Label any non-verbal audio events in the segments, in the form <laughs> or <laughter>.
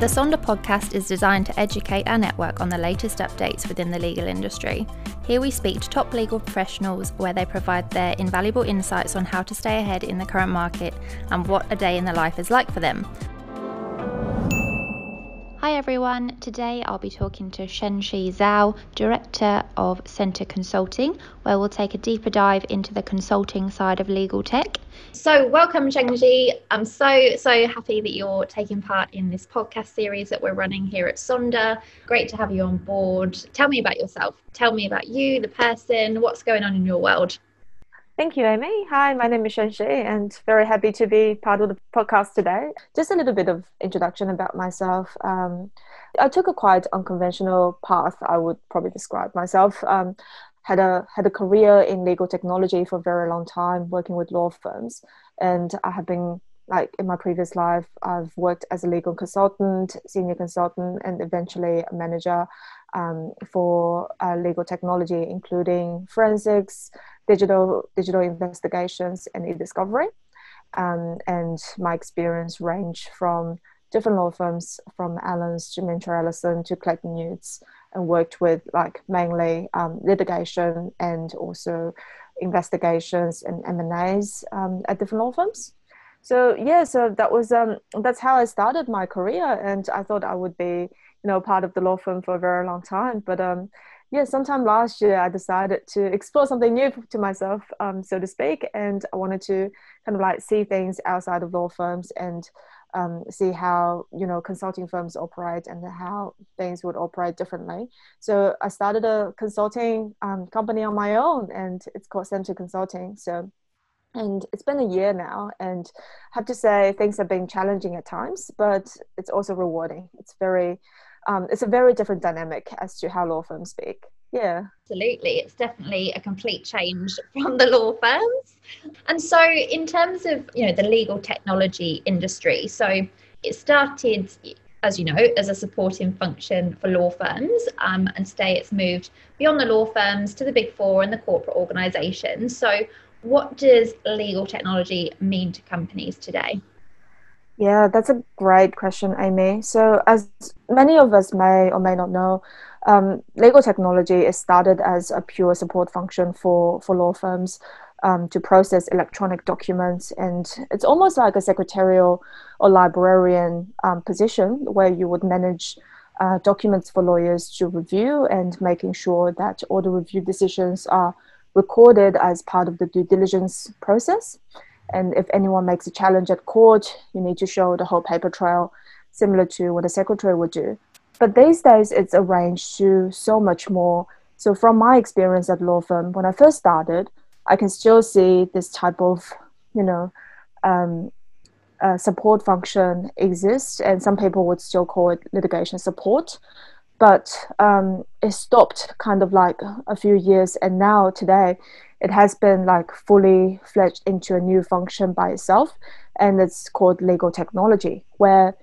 The Sonder podcast is designed to educate our network on the latest updates within the legal industry. Here we speak to top legal professionals where they provide their invaluable insights on how to stay ahead in the current market and what a day in the life is like for them. Hi everyone, today I'll be talking to Shengshi Zhao, Director of Sentre Consulting, where we'll take a deeper dive into the consulting side of legal tech. So, welcome, Shengshi. I'm so, so happy that you're taking part in this podcast series that we're running here at Sonder. Great to have you on board. Tell me about yourself. Tell me about you, the person, what's going on in your world. Thank you, Amy. Hi, my name is Shengshi, and very happy to be part of the podcast today. Just a little bit of introduction about myself. Um, I took a quite unconventional path. I would probably describe myself. Um, had a had a career in legal technology for a very long time, working with law firms, and I have been like in my previous life, I've worked as a legal consultant, senior consultant, and eventually a manager um, for uh, legal technology, including forensics, digital digital investigations and e-discovery. Um, and my experience range from different law firms, from Allens to Minter Ellison to Clayton Utz, and worked with like mainly um, litigation and also investigations and M and A's um, at different law firms. So yeah, so that was um, that's how I started my career, and I thought I would be you know part of the law firm for a very long time, but um, yeah, sometime last year I decided to explore something new to myself, um, so to speak, and I wanted to kind of like see things outside of law firms and um, see how you know consulting firms operate and how things would operate differently. So I started a consulting um, company on my own, and it's called Sentre Consulting. So and it's been a year now and I have to say things have been challenging at times but it's also rewarding it's very um, it's a very different dynamic as to how law firms speak. Yeah. Absolutely. It's definitely a complete change <laughs> from the law firms. And so in terms of, you know, the legal technology industry, so it started as you know, as a supporting function for law firms. Um, and today it's moved beyond the law firms to the big four and the corporate organizations. So, what does legal technology mean to companies today? Yeah, that's a great question, Amy. So, as many of us may or may not know, um, legal technology is started as a pure support function for, for law firms um, to process electronic documents. And it's almost like a secretarial or librarian um, position where you would manage uh, documents for lawyers to review and making sure that all the review decisions are recorded as part of the due diligence process. And if anyone makes a challenge at court, you need to show the whole paper trail, similar to what a secretary would do. But these days, it's arranged to so much more. So, from my experience at law firm, when I first started, I can still see this type of, you know, um, uh, support function exists, and some people would still call it litigation support. But um, it stopped kind of like a few years, and now today, it has been like fully fledged into a new function by itself and it's called legal technology where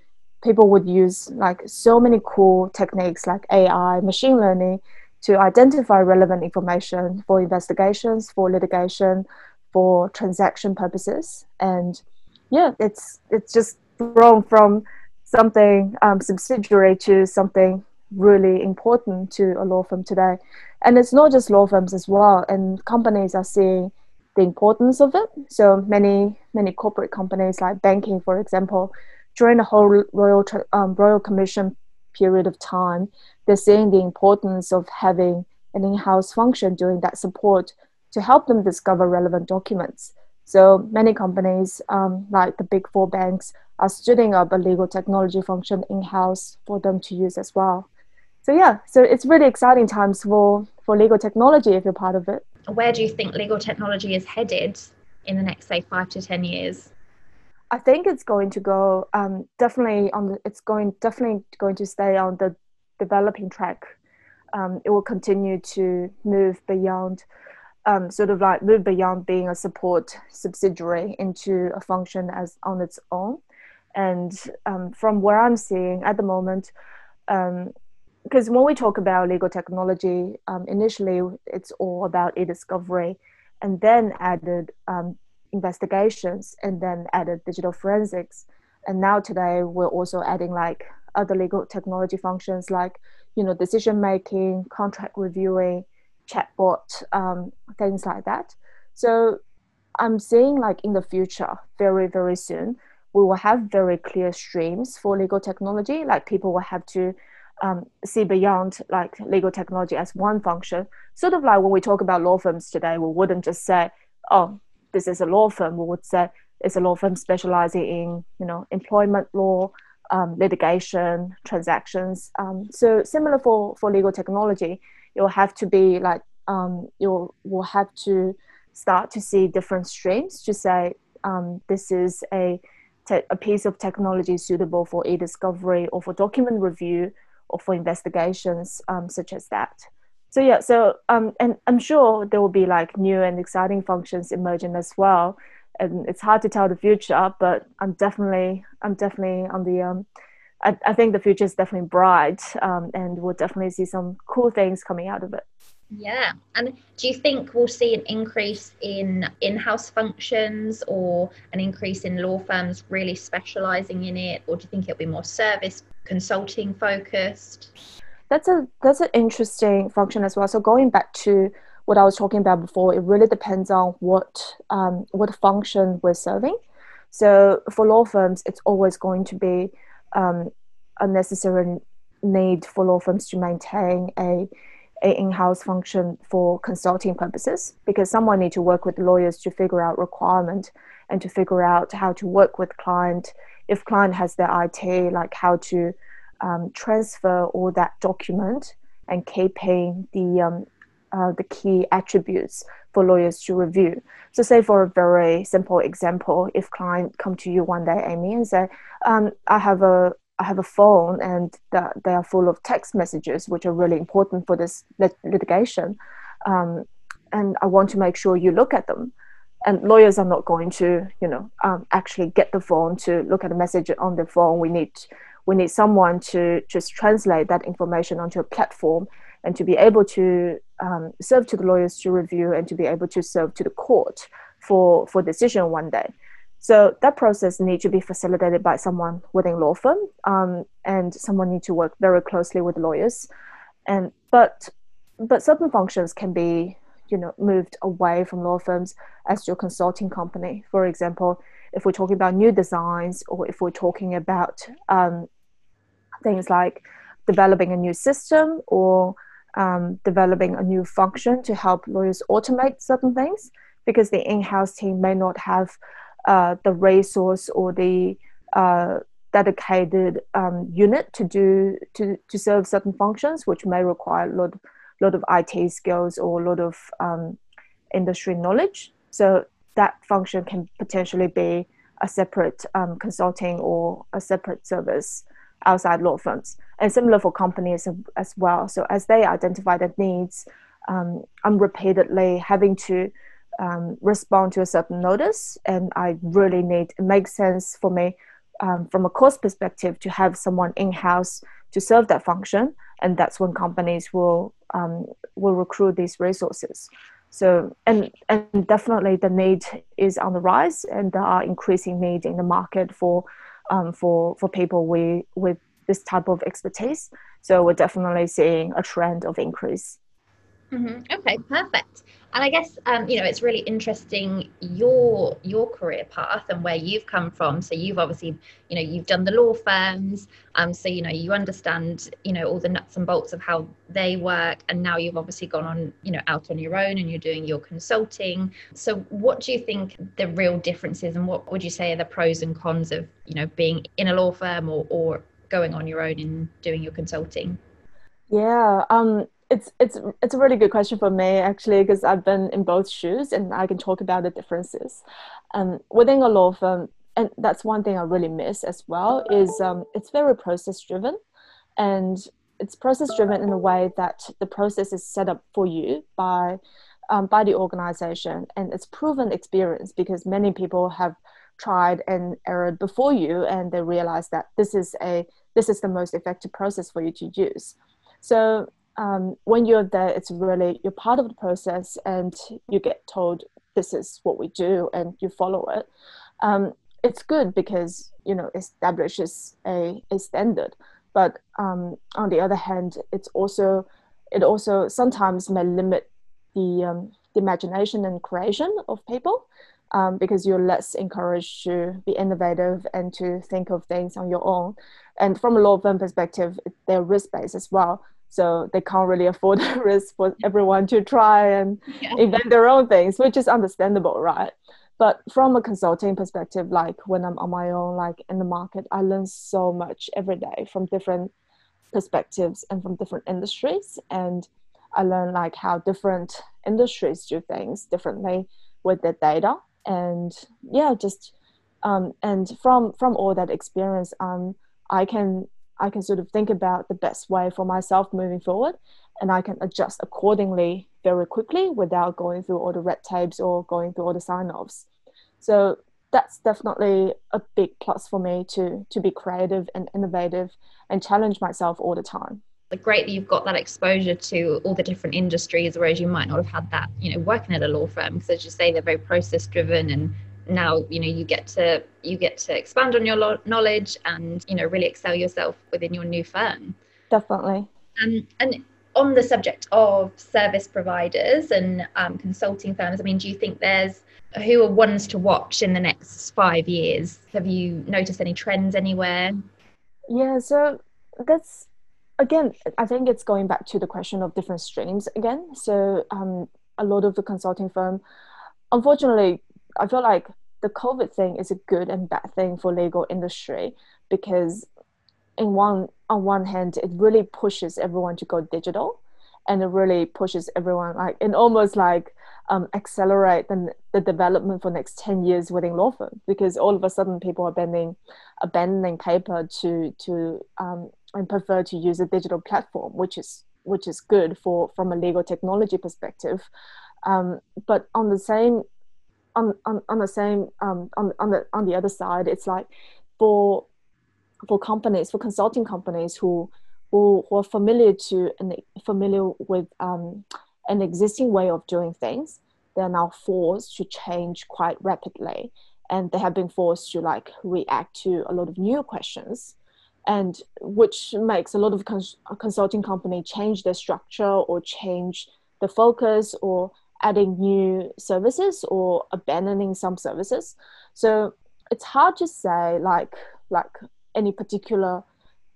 people would use like so many cool techniques like ai machine learning to identify relevant information for investigations for litigation for transaction purposes. And yeah it's it's just grown from something um, subsidiary to something really important to a law firm today. And it's not just law firms as well and companies are seeing the importance of it. So many many corporate companies like banking for example during the whole royal um, royal commission period of time they're seeing the importance of having an in-house function doing that support to help them discover relevant documents. So many companies um, like the big four banks are setting up a legal technology function in-house for them to use as well so yeah, so it's really exciting times for for legal technology if you're part of it. Where do you think legal technology is headed in the next say five to ten years? I think it's going to go um, definitely on the. It's going definitely going to stay on the developing track. Um, it will continue to move beyond, um, sort of like move beyond being a support subsidiary into a function as on its own. And um, from where I'm seeing at the moment, um, because when we talk about legal technology, um, initially it's all about e-discovery, and then added um, investigations, and then added digital forensics, and now today we're also adding like other legal technology functions like you know decision making, contract reviewing, chatbot, um, things like that. So I'm seeing like in the future, very very soon, we will have very clear streams for legal technology. Like people will have to um, see beyond like legal technology as one function. Sort of like when we talk about law firms today, we wouldn't just say, "Oh, this is a law firm." We would say it's a law firm specializing in you know employment law, um, litigation, transactions. Um, so similar for for legal technology, you'll have to be like um, you will have to start to see different streams to say um, this is a te- a piece of technology suitable for e-discovery or for document review or for investigations um, such as that. So yeah, so um, and I'm sure there will be like new and exciting functions emerging as well. And it's hard to tell the future, but I'm definitely I'm definitely on the um, I, I think the future is definitely bright, um, and we'll definitely see some cool things coming out of it. Yeah. And do you think we'll see an increase in in house functions or an increase in law firms really specializing in it? Or do you think it'll be more service consulting focused? That's a that's an interesting function as well. So going back to what I was talking about before, it really depends on what um, what function we're serving. So for law firms, it's always going to be um, a necessary need for law firms to maintain a a in-house function for consulting purposes because someone need to work with lawyers to figure out requirement and to figure out how to work with client if client has their IT like how to um, transfer all that document and keeping the um, uh, the key attributes for lawyers to review. So, say for a very simple example, if client come to you one day, Amy, and say, um, "I have a I have a phone and that they are full of text messages, which are really important for this lit- litigation. Um, and I want to make sure you look at them. And lawyers are not going to, you know, um, actually get the phone to look at the message on the phone. We need we need someone to just translate that information onto a platform and to be able to um, serve to the lawyers to review and to be able to serve to the court for for decision one day. So that process needs to be facilitated by someone within law firm, um, and someone needs to work very closely with lawyers. And but but certain functions can be you know moved away from law firms as your consulting company. For example, if we're talking about new designs, or if we're talking about um, things like developing a new system or um, developing a new function to help lawyers automate certain things, because the in-house team may not have uh, the resource or the uh, dedicated um, unit to do to, to serve certain functions, which may require a lot, lot of IT skills or a lot of um, industry knowledge. So that function can potentially be a separate um, consulting or a separate service outside law firms. And similar for companies as well. So as they identify their needs, um, I'm repeatedly having to um, respond to a certain notice, and I really need it makes sense for me um, from a cost perspective to have someone in house to serve that function, and that's when companies will um, will recruit these resources. So and and definitely the need is on the rise, and there are increasing need in the market for um, for for people with with this type of expertise. So we're definitely seeing a trend of increase. Mm-hmm. Okay, perfect. And I guess um, you know it's really interesting your your career path and where you've come from. So you've obviously you know you've done the law firms, um, so you know you understand you know all the nuts and bolts of how they work, and now you've obviously gone on you know out on your own and you're doing your consulting. So what do you think the real differences, and what would you say are the pros and cons of you know being in a law firm or or going on your own and doing your consulting? Yeah, um, it's it's it's a really good question for me actually because I've been in both shoes and I can talk about the differences. Um, within a law firm, and that's one thing I really miss as well is um, it's very process driven, and it's process driven in a way that the process is set up for you by um, by the organization and it's proven experience because many people have tried and erred before you and they realize that this is a this is the most effective process for you to use so um, when you're there, it's really you're part of the process, and you get told this is what we do, and you follow it. Um, it's good because you know establishes a, a standard. but um, on the other hand, it's also it also sometimes may limit the, um, the imagination and creation of people um, because you're less encouraged to be innovative and to think of things on your own. And from a law firm perspective, they're risk based as well. So they can't really afford <laughs> the risk for everyone to try and yeah. invent their own things, which is understandable, right? But from a consulting perspective, like when I'm on my own, like in the market, I learn so much every day from different perspectives and from different industries. And I learn like how different industries do things differently with their data. And yeah, just um, and from from all that experience, um, I can I can sort of think about the best way for myself moving forward, and I can adjust accordingly very quickly without going through all the red tapes or going through all the sign offs. So that's definitely a big plus for me to to be creative and innovative and challenge myself all the time. Like great that you've got that exposure to all the different industries, whereas you might not have had that, you know, working at a law firm because as you say, they're very process driven and now you know you get to you get to expand on your lo- knowledge and you know really excel yourself within your new firm definitely um, and on the subject of service providers and um, consulting firms i mean do you think there's who are ones to watch in the next five years? Have you noticed any trends anywhere? Yeah, so that's again, I think it's going back to the question of different streams again. So um, a lot of the consulting firm, unfortunately, I feel like the COVID thing is a good and bad thing for legal industry because in one on one hand it really pushes everyone to go digital and it really pushes everyone like in almost like um, accelerate the, the development for next 10 years within law firm because all of a sudden people are abandoning, abandoning paper to to um, and prefer to use a digital platform which is which is good for from a legal technology perspective. Um, but on the same on, on, on the same um, on, on the on the other side it's like for for companies for consulting companies who who, who are familiar to and familiar with um, an existing way of doing things, they're now forced to change quite rapidly. And they have been forced to like react to a lot of new questions and which makes a lot of cons- consulting company change their structure or change the focus or adding new services or abandoning some services so it's hard to say like like any particular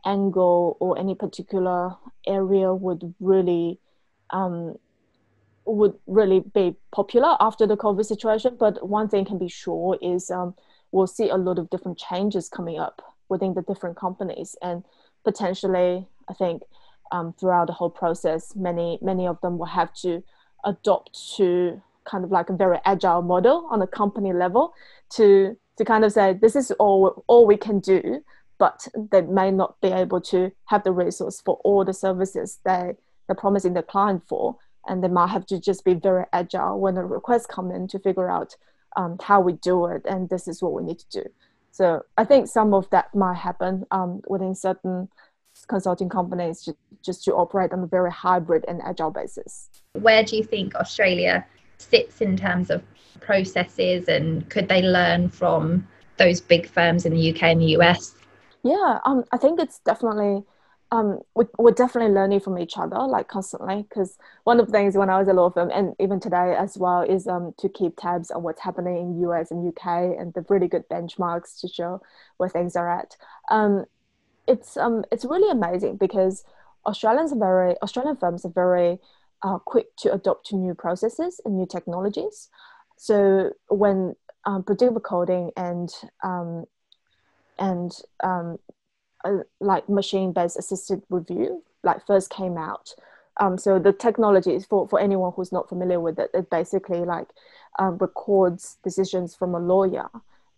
angle or any particular area would really um, would really be popular after the COVID situation. But one thing can be sure is um, we'll see a lot of different changes coming up within the different companies, and potentially, I think um, throughout the whole process, many many of them will have to adopt to kind of like a very agile model on a company level to to kind of say this is all all we can do, but they may not be able to have the resource for all the services they they're promising the client for. And they might have to just be very agile when the requests come in to figure out um, how we do it and this is what we need to do. So i think some of that might happen um, within certain consulting companies just, just to operate on a very hybrid and agile basis where do you think australia sits in terms of processes and could they learn from those big firms in the uk and the us yeah um, i think it's definitely um, we, we're definitely learning from each other like constantly because one of the things when I was a law firm and even today as well is um, to keep tabs on what's happening in US and UK and the really good benchmarks to show where things are at. Um, it's um, it's really amazing because Australians are very Australian firms are very uh, quick to adopt to new processes and new technologies. So when um, predictive coding and um, and um, like machine-based assisted review like first came out um, so the technology is for, for anyone who's not familiar with it it basically like um, records decisions from a lawyer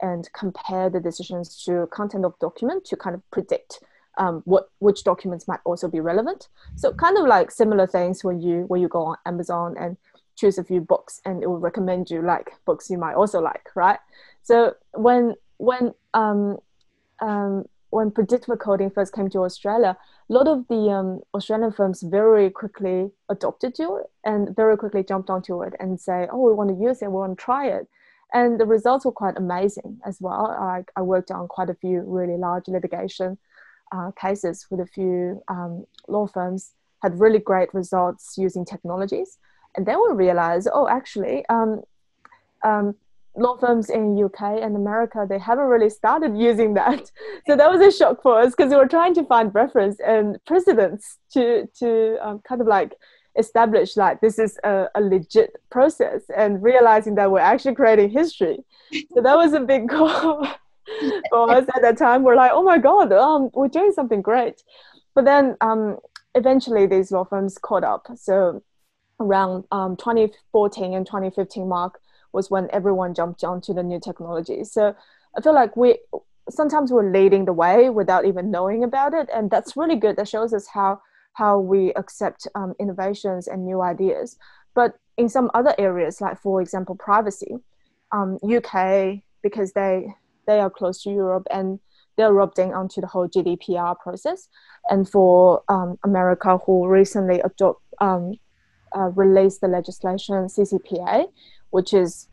and compare the decisions to content of document to kind of predict um, what which documents might also be relevant. So kind of like similar things when you when you go on amazon and choose a few books and it will recommend you like books you might also like right? So when when um, um, when predictive coding first came to Australia, a lot of the um, Australian firms very quickly adopted to it and very quickly jumped onto it and say, "Oh, we want to use it, we want to try it," and the results were quite amazing as well. I, I worked on quite a few really large litigation uh, cases with a few um, law firms had really great results using technologies. And then we realized, oh, actually, um, um, law firms in UK and America, they haven't really started using that. <laughs> So that was a shock for us because we were trying to find reference and precedents to, to um, kind of like establish like this is a, a, legit process and realizing that we're actually creating history. So that was a big <laughs> goal for us at that time. We're like, oh my God, um, we're doing something great. But then um, eventually these law firms caught up. So around um, 2014 and 2015 mark was when everyone jumped onto the new technology. So I feel like we sometimes we're leading the way without even knowing about it, and that's really good. That shows us how how we accept um, innovations and new ideas. But in some other areas, like for example, privacy, um, UK because they they are close to Europe and they're erupting onto the whole GDPR process. And for um, America, who recently adopt, um, uh, released the legislation CCPA, which is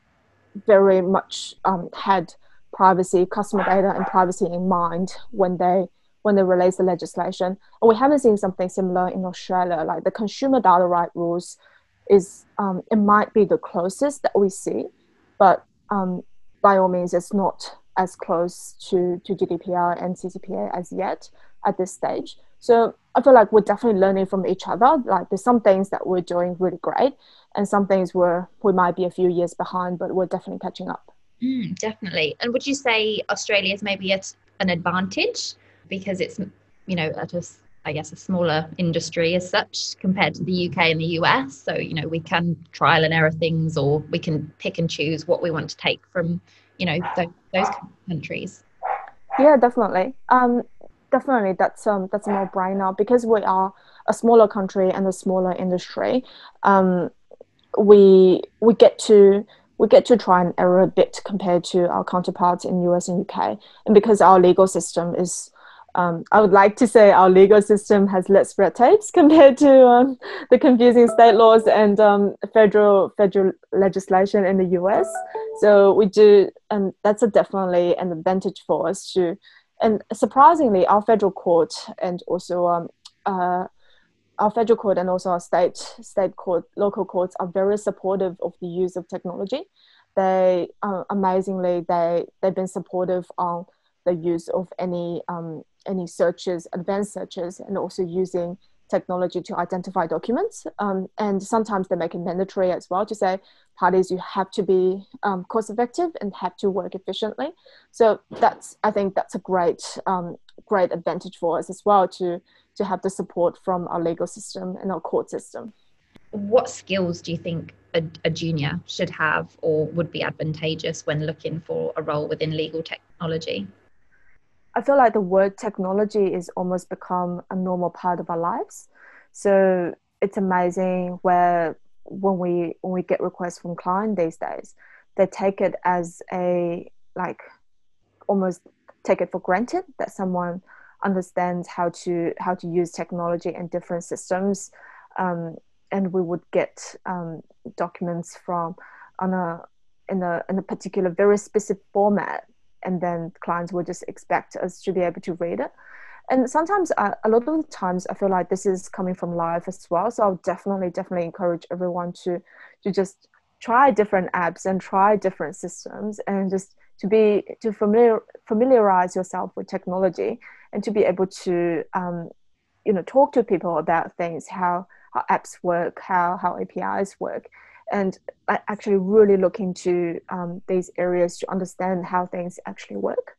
very much um, had privacy, customer data, and privacy in mind when they when they release the legislation. And we haven't seen something similar in Australia. Like the consumer data right rules is um, it might be the closest that we see, but um, by all means, it's not as close to, to GDPR and CCPA as yet at this stage. So I feel like we're definitely learning from each other. Like there's some things that we're doing really great, and some things where we might be a few years behind, but we're definitely catching up. Mm, definitely. And would you say Australia is maybe at an advantage because it's you know at a I guess a smaller industry as such compared to the UK and the US. So you know we can trial and error things, or we can pick and choose what we want to take from you know those, those countries. Yeah definitely. Um definitely that's um that's a no-brainer because we are a smaller country and a smaller industry. Um we we get to we get to try and error a bit compared to our counterparts in US and UK and because our legal system is um, I would like to say our legal system has less red tapes <laughs> compared to um, the confusing state laws and um, federal federal legislation in the US. So we do, and that's definitely an advantage for us to. And surprisingly, our federal court and also um, uh, our federal court and also our state state court, local courts are very supportive of the use of technology. They uh, amazingly they they've been supportive on the use of any um, any searches, advanced searches, and also using technology to identify documents. Um, and sometimes they make it mandatory as well to say parties you have to be um, cost effective and have to work efficiently. So that's I think that's a great um, great advantage for us as well to to have the support from our legal system and our court system. What skills do you think a, a junior should have or would be advantageous when looking for a role within legal technology? I feel like the word technology is almost become a normal part of our lives. So it's amazing where when we when we get requests from clients these days, they take it as a like almost take it for granted that someone understands how to how to use technology and different systems. Um, and we would get um, documents from on a in a in a particular very specific format and then clients will just expect us to be able to read it. And sometimes uh, a lot of the times i feel like this is coming from life as well. So i'll definitely definitely encourage everyone to to just try different apps and try different systems and just to be to familiar familiarize yourself with technology and to be able to um, you know talk to people about things how how apps work how how apis work and actually really look into um, these areas to understand how things actually work.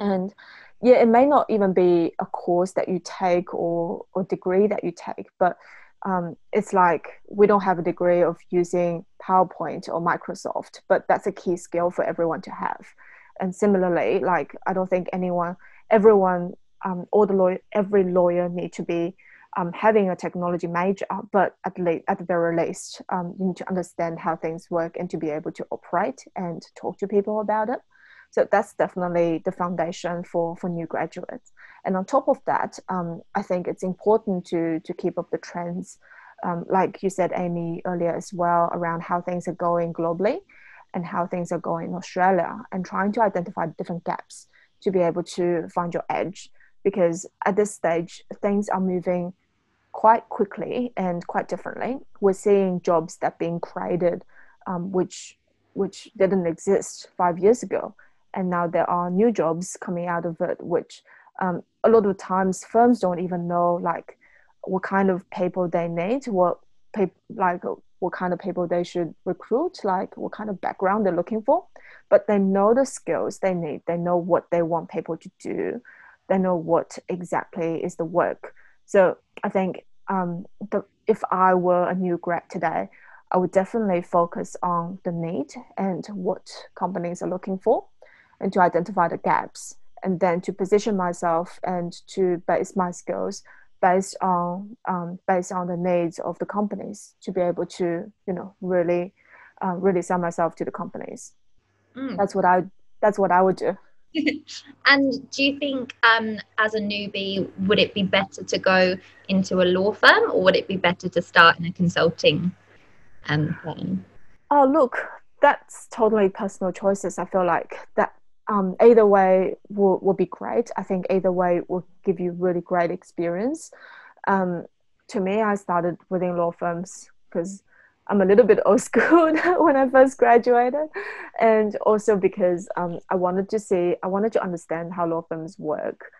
And yeah, it may not even be a course that you take or or degree that you take, but um, it's like we don't have a degree of using PowerPoint or Microsoft, but that's a key skill for everyone to have. And similarly, like I don't think anyone, everyone, um, all the lawyer, every lawyer need to be um, having a technology major, but at least at the very least, um, you need to understand how things work and to be able to operate and talk to people about it. So that's definitely the foundation for for new graduates. And on top of that, um, I think it's important to to keep up the trends, um, like you said, Amy earlier as well, around how things are going globally and how things are going in Australia, and trying to identify different gaps to be able to find your edge because at this stage things are moving quite quickly and quite differently. We're seeing jobs that being created, um, which which didn't exist five years ago, and now there are new jobs coming out of it, which um, a lot of times firms don't even know like what kind of people they need, what like what kind of people they should recruit, like what kind of background they're looking for. But they know the skills they need. They know what they want people to do. They know what exactly is the work. So I think um, the, if I were a new grad today, I would definitely focus on the need and what companies are looking for, and to identify the gaps, and then to position myself and to base my skills based on um, based on the needs of the companies to be able to you know really uh, really sell myself to the companies. Mm. That's what I that's what I would do. <laughs> and do you think, um, as a newbie, would it be better to go into a law firm or would it be better to start in a consulting um, firm? Oh, look, that's totally personal choices. I feel like that um, either way will, will be great. I think either way will give you really great experience. Um, to me, I started within law firms because I'm a little bit old school <laughs> when I first graduated, and also because um, I wanted to see, I wanted to understand how law firms work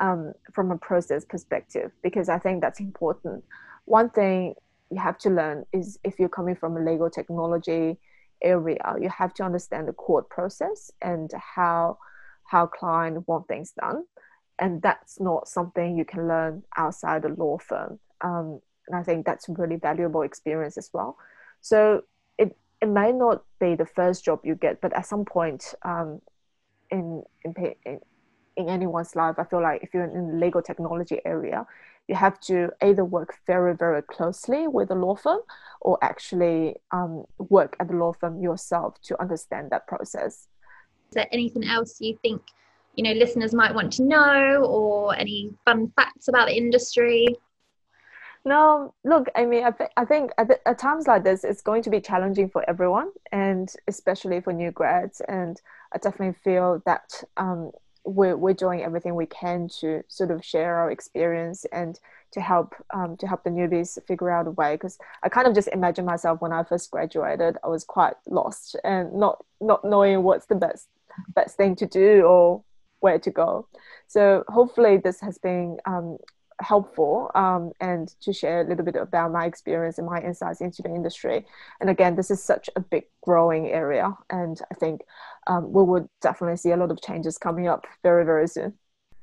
um, from a process perspective, because I think that's important. One thing you have to learn is if you're coming from a legal technology area, you have to understand the court process and how how client want things done, and that's not something you can learn outside a law firm. Um, and I think that's really valuable experience as well. So it it may not be the first job you get, but at some point um, in, in in in anyone's life, I feel like if you're in the legal technology area, you have to either work very very closely with a law firm or actually um, work at the law firm yourself to understand that process. Is there anything else you think you know listeners might want to know, or any fun facts about the industry? No, look, I mean, I, th- I think at, at times like this, it's going to be challenging for everyone, and especially for new grads. And I definitely feel that um, we're, we're doing everything we can to sort of share our experience and to help um, to help the newbies figure out a way. Because I kind of just imagine myself when I first graduated, I was quite lost and not not knowing what's the best best thing to do or where to go. So hopefully this has been um, helpful um, and to share a little bit about my experience and my insights into the industry. And again, this is such a big growing area, and I think um, we would definitely see a lot of changes coming up very, very soon.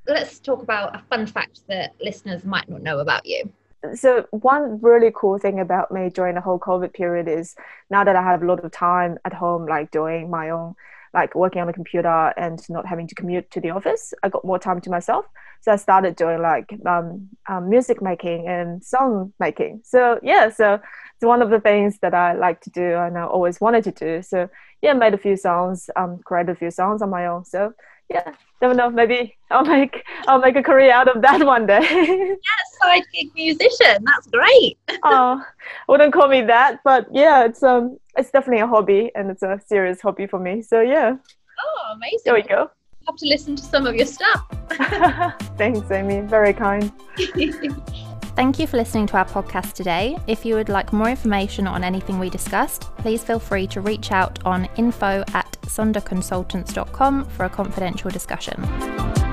Let's talk about a fun fact that listeners might not know about you. So, one really cool thing about me during the whole COVID period is now that I have a lot of time at home, like doing my own like working on a computer and not having to commute to the office. I got more time to myself. So I started doing like um, um, music making and song making. So yeah, so it's one of the things that I like to do and I always wanted to do. So yeah, made a few songs, um, created a few songs on my own. So yeah, never know. Maybe I'll make I'll make a career out of that one day. <laughs> yeah, side gig musician. That's great. oh, wouldn't call me that, but yeah, it's um, it's definitely a hobby and it's a serious hobby for me. So yeah. Oh, amazing. There we go. Have to listen to some of your stuff. <laughs> <laughs> Thanks, Amy. Very kind. <laughs> Thank you for listening to our podcast today. If you would like more information on anything we discussed, please feel free to reach out on info at sonderconsultants.com for a confidential discussion.